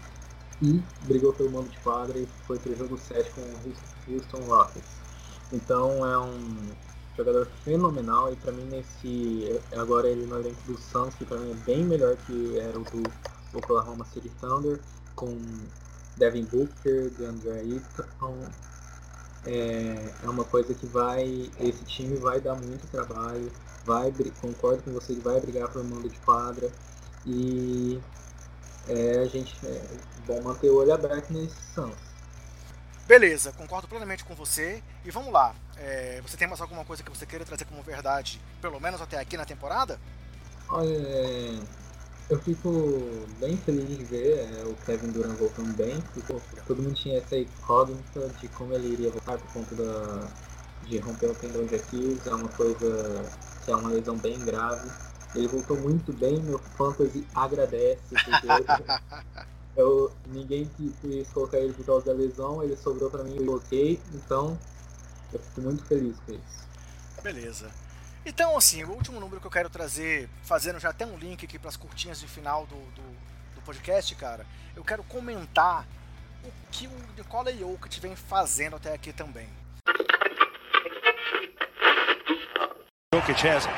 [SPEAKER 2] e brigou pelo mando de quadra e foi para o jogo 7 com o Houston Rockets. Então é um jogador fenomenal e para mim nesse agora ele no elenco do Suns que para mim é bem melhor que era o do Oklahoma City Thunder com Devin Booker, DeAndre Ayton, é, é uma coisa que vai esse time vai dar muito trabalho vai, concordo com você, ele vai brigar por mando de quadra e é, a gente é bom manter o olho aberto nesse Santos.
[SPEAKER 1] Beleza, concordo plenamente com você. E vamos lá. É, você tem mais alguma coisa que você queira trazer como verdade, pelo menos até aqui na temporada?
[SPEAKER 2] Olha, é, eu fico bem feliz de ver é, o Kevin Durant voltando bem. Porque, todo mundo tinha essa incógnita de como ele iria voltar por conta da de romper o tendão de Aquiles, é uma coisa que é uma lesão bem grave. Ele voltou muito bem, meu fantasy agradece, porque eu, ninguém quis colocar ele por causa da lesão, ele sobrou para mim, eu coloquei, então eu fico muito feliz com isso.
[SPEAKER 1] Beleza. Então, assim, o último número que eu quero trazer, fazendo já até um link aqui para as curtinhas de final do, do, do, podcast, cara, eu quero comentar o que o Nikola Jokic vem fazendo até aqui também. Jokic has it.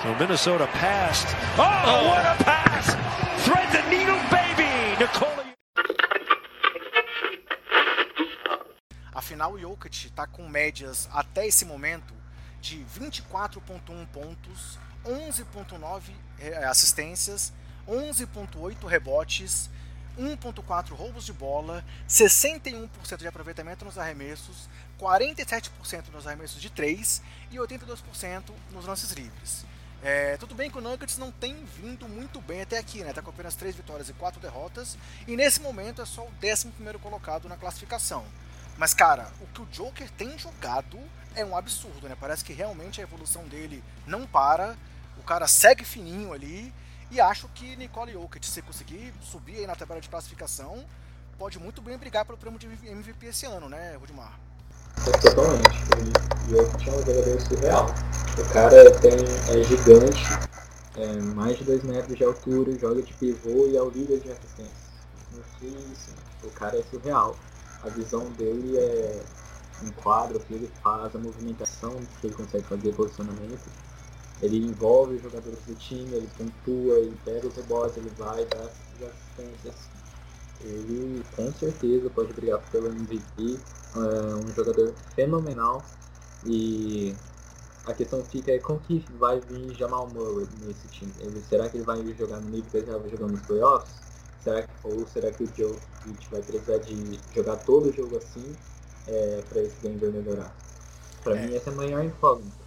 [SPEAKER 1] So Minnesota passed. Oh, oh, what a pass! Thread the needle, baby! Afinal, o Jokic está com médias até esse momento de 24.1 pontos, 11.9 eh, assistências, 11.8 rebotes, 1.4 roubos de bola, 61% de aproveitamento nos arremessos, 47% nos arremessos de 3 e 82% nos lances livres. É, tudo bem que o Nuggets não tem vindo muito bem até aqui, né? Tá com apenas 3 vitórias e 4 derrotas, e nesse momento é só o 11 colocado na classificação. Mas, cara, o que o Joker tem jogado é um absurdo, né? Parece que realmente a evolução dele não para, o cara segue fininho ali, e acho que Nicole Jokic, se conseguir subir aí na tabela de classificação, pode muito bem brigar pelo prêmio de MVP esse ano, né, Rudimar?
[SPEAKER 2] Totalmente. O Jokic é um jogador surreal. O cara tem, é gigante, é, mais de 2 metros de altura, joga de pivô e é o líder de assistência. O cara é surreal a visão dele é um quadro que ele faz, a movimentação que ele consegue fazer, posicionamento. Ele envolve os jogadores do time, ele pontua, ele pega os rebotes, ele vai, dá as assistências. Ele com certeza pode brigar pelo MVP, é um jogador fenomenal e a questão fica é como que vai vir Jamal Murray nesse time. Ele, será que ele vai jogar no nível que ele estava jogando nos playoffs? Será que, ou será que o Joe vai precisar de jogar todo o jogo assim é, para esse Denver melhorar? Para é. mim, essa é a maior incógnita.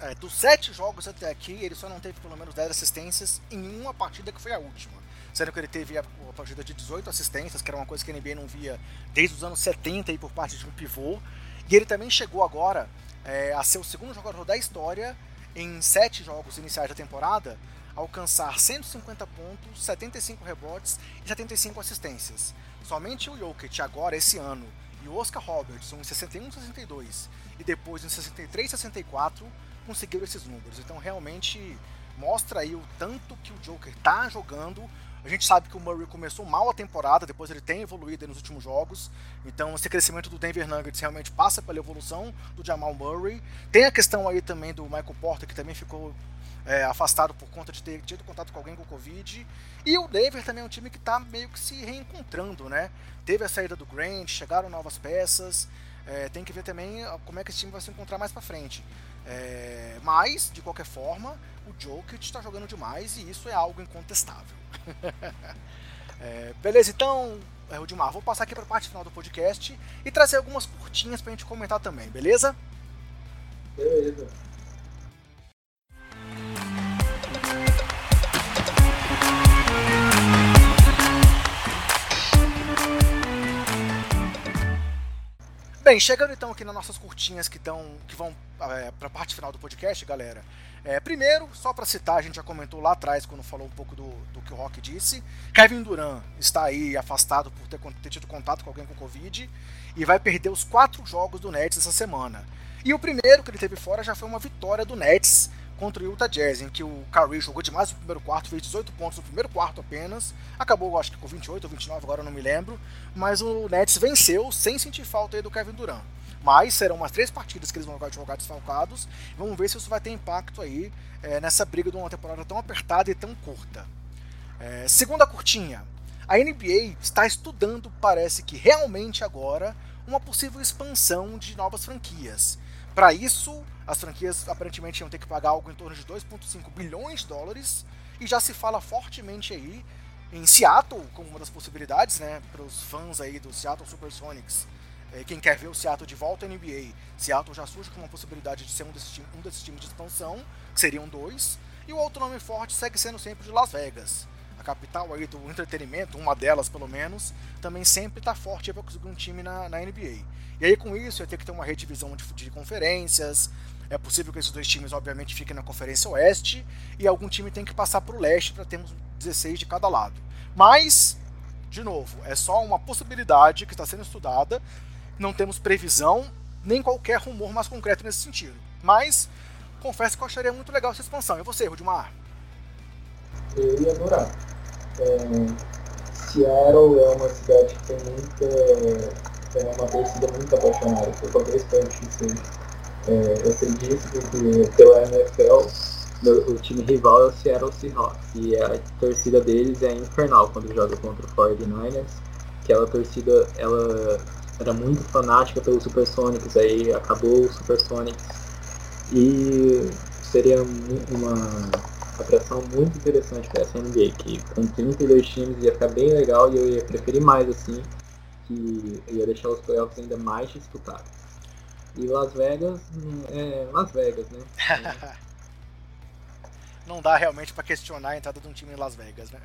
[SPEAKER 1] É, dos sete jogos até aqui, ele só não teve pelo menos 10 assistências em uma partida que foi a última. Sendo que ele teve a, a partida de 18 assistências, que era uma coisa que a NBA não via desde os anos 70 aí por parte de um pivô. E ele também chegou agora é, a ser o segundo jogador da história em sete jogos iniciais da temporada alcançar 150 pontos, 75 rebotes e 75 assistências. Somente o Jokic agora esse ano e o Oscar Robertson em 61 62 e depois em 63 64 conseguiram esses números. Então realmente mostra aí o tanto que o Joker está jogando. A gente sabe que o Murray começou mal a temporada, depois ele tem evoluído nos últimos jogos. Então esse crescimento do Denver Nuggets realmente passa pela evolução do Jamal Murray. Tem a questão aí também do Michael Porter, que também ficou é, afastado por conta de ter tido contato com alguém com Covid. E o Denver também é um time que está meio que se reencontrando, né? Teve a saída do Grant, chegaram novas peças. É, tem que ver também como é que esse time vai se encontrar mais para frente. É, mas, de qualquer forma, o Jokic está jogando demais e isso é algo incontestável. é, beleza, então, é, Rudimar, vou passar aqui para a parte final do podcast e trazer algumas curtinhas para a gente comentar também, beleza?
[SPEAKER 2] Beleza.
[SPEAKER 1] Bem, chegando então aqui nas nossas curtinhas que, tão, que vão é, para a parte final do podcast, galera. É, primeiro, só para citar, a gente já comentou lá atrás quando falou um pouco do, do que o Rock disse. Kevin Durant está aí afastado por ter, ter tido contato com alguém com Covid e vai perder os quatro jogos do Nets essa semana. E o primeiro que ele teve fora já foi uma vitória do Nets contra o Utah Jazz, em que o Curry jogou demais no primeiro quarto, fez 18 pontos no primeiro quarto apenas, acabou acho que com 28 ou 29, agora não me lembro, mas o Nets venceu sem sentir falta aí do Kevin Durant. Mas serão umas três partidas que eles vão jogar desfalcados, vamos ver se isso vai ter impacto aí é, nessa briga de uma temporada tão apertada e tão curta. É, segunda curtinha, a NBA está estudando, parece que realmente agora, uma possível expansão de novas franquias. Para isso, as franquias aparentemente iam ter que pagar algo em torno de 2,5 bilhões de dólares e já se fala fortemente aí em Seattle como uma das possibilidades, né, para os fãs aí do Seattle Supersonics. É, quem quer ver o Seattle de volta à NBA, Seattle já surge como uma possibilidade de ser um desses, um desses times de expansão, que seriam dois, e o outro nome forte segue sendo sempre de Las Vegas. A capital aí do entretenimento, uma delas pelo menos, também sempre está forte para conseguir um time na, na, NBA. E aí com isso ia ter que ter uma redivisão de, de conferências, é possível que esses dois times, obviamente, fiquem na Conferência Oeste e algum time tem que passar para o leste para termos 16 de cada lado. Mas, de novo, é só uma possibilidade que está sendo estudada, não temos previsão nem qualquer rumor mais concreto nesse sentido. Mas, confesso que eu acharia muito legal essa expansão. E você, Rudimar?
[SPEAKER 2] Eu ia adorar. É, Seattle é uma cidade que tem muita. É uma torcida muito apaixonada por qualquer esporte que seja. É, eu sei disso porque pela NFL o time rival é o Seattle Seahawks e a torcida deles é infernal quando joga contra o 49ers. Aquela torcida ela era muito fanática pelos Supersonics, aí acabou o Supersonics e seria uma atração muito interessante para essa NBA, que com 32 times ia ficar bem legal e eu ia preferir mais assim, que ia deixar os playoffs ainda mais disputados. E Las Vegas é Las Vegas, né?
[SPEAKER 1] Não dá realmente para questionar a entrada de um time em Las Vegas, né?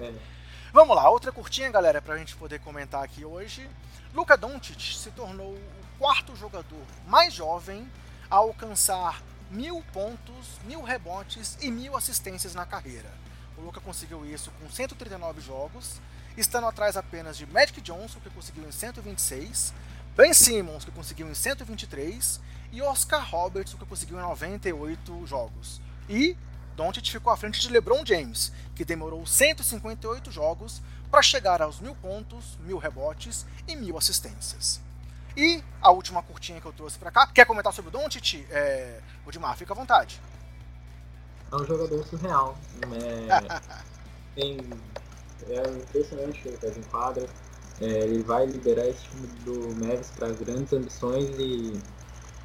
[SPEAKER 1] É. Vamos lá, outra curtinha, galera, para a gente poder comentar aqui hoje. Luka Doncic se tornou o quarto jogador mais jovem a alcançar mil pontos, mil rebotes e mil assistências na carreira. O Luka conseguiu isso com 139 jogos, estando atrás apenas de Magic Johnson, que conseguiu em 126, Ben Simmons, que conseguiu em 123, e Oscar Robertson, que conseguiu em 98 jogos. E Doncic ficou à frente de LeBron James, que demorou 158 jogos para chegar aos mil pontos, mil rebotes e mil assistências. E a última curtinha que eu trouxe para cá, quer comentar sobre o Doncic, é... Odimar, fica à vontade.
[SPEAKER 2] É um jogador surreal. É, tem, é impressionante o que ele faz em quadra é, ele vai liderar esse time do Mavis para grandes ambições e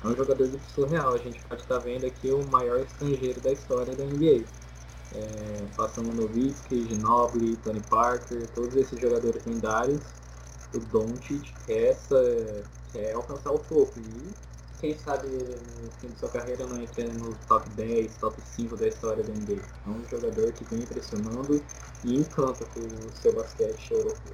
[SPEAKER 2] é um jogador de surreal. A gente pode estar vendo aqui o maior estrangeiro da história da NBA. É, passando Nowitzki, Ginobili, Tony Parker, todos esses jogadores lendários. O Doncic essa, alcançar o topo e quem sabe no fim de sua carreira não entra no top 10, top 5 da história NBA. É um jogador que vem impressionando e encanta com o seu basquete europeu.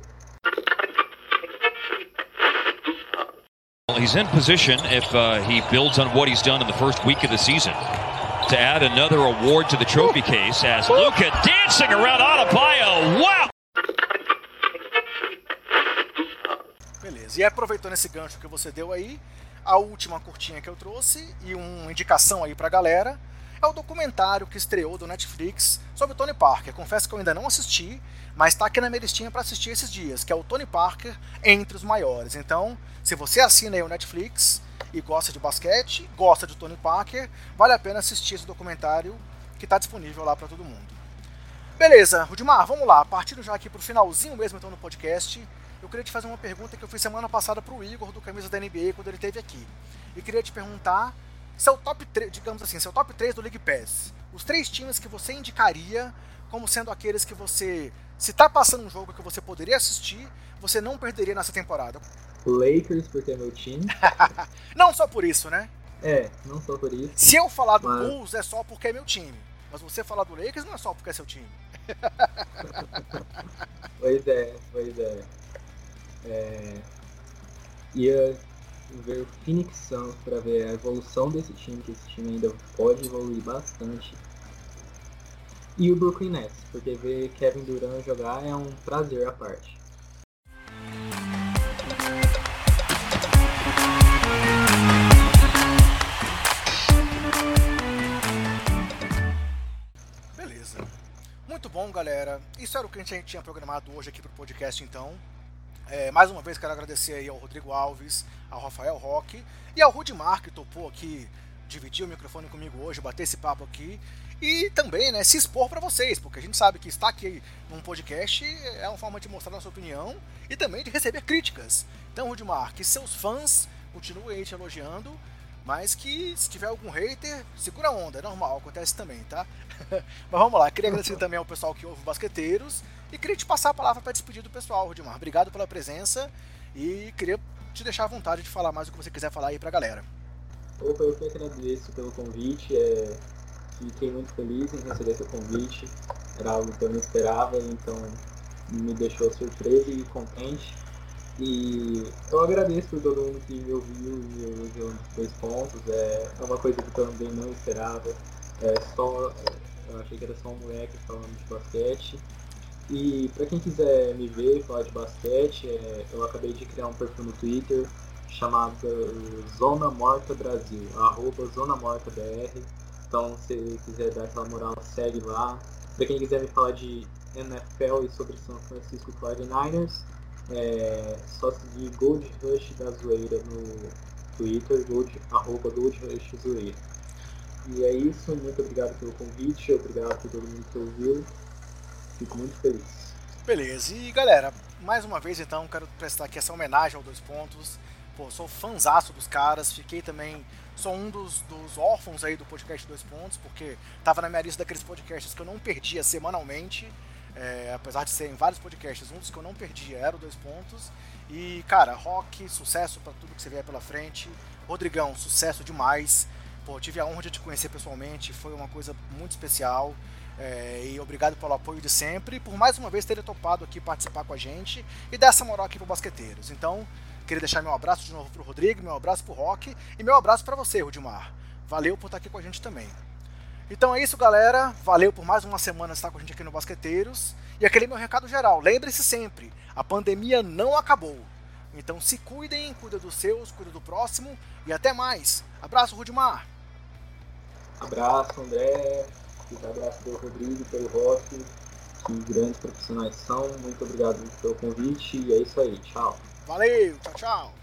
[SPEAKER 6] He's in position if uh, he builds on what he's done in the first week of the season to add another award to the trophy case as Luca dancing around Adebayo. Wow!
[SPEAKER 1] E aproveitando esse gancho que você deu aí, a última curtinha que eu trouxe e uma indicação aí pra galera é o documentário que estreou do Netflix sobre o Tony Parker. Confesso que eu ainda não assisti, mas está aqui na minha listinha para assistir esses dias, que é o Tony Parker entre os maiores. Então, se você assina aí o Netflix e gosta de basquete, gosta de Tony Parker, vale a pena assistir esse documentário que está disponível lá para todo mundo. Beleza, Rudimar, vamos lá. Partindo já aqui para o finalzinho mesmo então no podcast, eu queria te fazer uma pergunta que eu fiz semana passada para o Igor do Camisa da NBA quando ele esteve aqui. E queria te perguntar seu top 3, digamos assim, seu top 3 do League Pass. Os três times que você indicaria como sendo aqueles que você, se tá passando um jogo que você poderia assistir, você não perderia nessa temporada.
[SPEAKER 2] Lakers, porque é meu time.
[SPEAKER 1] não só por isso, né?
[SPEAKER 2] É, não só por isso.
[SPEAKER 1] Se eu falar do mas... Bulls é só porque é meu time. Mas você falar do Lakers não é só porque é seu time.
[SPEAKER 2] pois é, pois é. É... Ia ver o Phoenix Suns para ver a evolução desse time, que esse time ainda pode evoluir bastante. E o Brooklyn Nets, porque ver Kevin Durant jogar é um prazer à parte.
[SPEAKER 1] Beleza. Muito bom, galera. Isso era o que a gente tinha programado hoje aqui para o podcast, então. É, mais uma vez quero agradecer aí ao Rodrigo Alves, ao Rafael Roque e ao Rudimar que topou aqui dividir o microfone comigo hoje, bater esse papo aqui e também né, se expor para vocês, porque a gente sabe que estar aqui num podcast é uma forma de mostrar nossa opinião e também de receber críticas. Então, Rudimar, que seus fãs continuem aí te elogiando, mas que se tiver algum hater, segura a onda, é normal, acontece também, tá? mas vamos lá, queria agradecer também ao pessoal que ouve Basqueteiros e queria te passar a palavra para despedir do pessoal, Rudimar. Obrigado pela presença e queria te deixar à vontade de falar mais o que você quiser falar aí para a galera.
[SPEAKER 2] Opa, eu que agradeço pelo convite. É... Fiquei muito feliz em receber seu convite. era algo que eu não esperava, então me deixou surpreso e contente. E eu agradeço por todo mundo que me ouviu e elogiou dois pontos. É, é uma coisa que eu também não esperava. É só, eu achei que era só um moleque falando de basquete. E para quem quiser me ver falar de basquete, é, eu acabei de criar um perfil no Twitter chamado Zona Morta Brasil, arroba Zona Morta BR. Então se quiser dar aquela moral, segue lá. Para quem quiser me falar de NFL e sobre São Francisco 49ers, é só seguir Gold Rush da Zoeira no Twitter, gold, arroba Gold Rush Zoeira. E é isso, muito obrigado pelo convite, obrigado por todo mundo que ouviu. Fico muito feliz.
[SPEAKER 1] Beleza, e galera, mais uma vez então quero prestar aqui essa homenagem ao Dois Pontos. Pô, sou fãzaço dos caras, fiquei também. Sou um dos, dos órfãos aí do podcast Dois Pontos, porque tava na minha lista daqueles podcasts que eu não perdia semanalmente. É, apesar de serem vários podcasts, um dos que eu não perdia era o Dois Pontos. E, cara, rock, sucesso para tudo que você vier pela frente. Rodrigão, sucesso demais. Pô, tive a honra de te conhecer pessoalmente, foi uma coisa muito especial. É, e obrigado pelo apoio de sempre. Por mais uma vez ter topado aqui participar com a gente e dar essa moral aqui pro Basqueteiros. Então, queria deixar meu abraço de novo pro Rodrigo, meu abraço pro Rock e meu abraço para você, Rudimar. Valeu por estar aqui com a gente também. Então é isso, galera. Valeu por mais uma semana estar com a gente aqui no Basqueteiros. E aquele meu recado geral. Lembre-se sempre, a pandemia não acabou. Então se cuidem, cuida dos seus, cuida do próximo e até mais. Abraço, Rudimar.
[SPEAKER 2] Abraço, André. Um abraço pelo Rodrigo, pelo Rock. Que grandes profissionais são. Muito obrigado pelo convite e é isso aí. Tchau.
[SPEAKER 1] Valeu, tchau, tchau.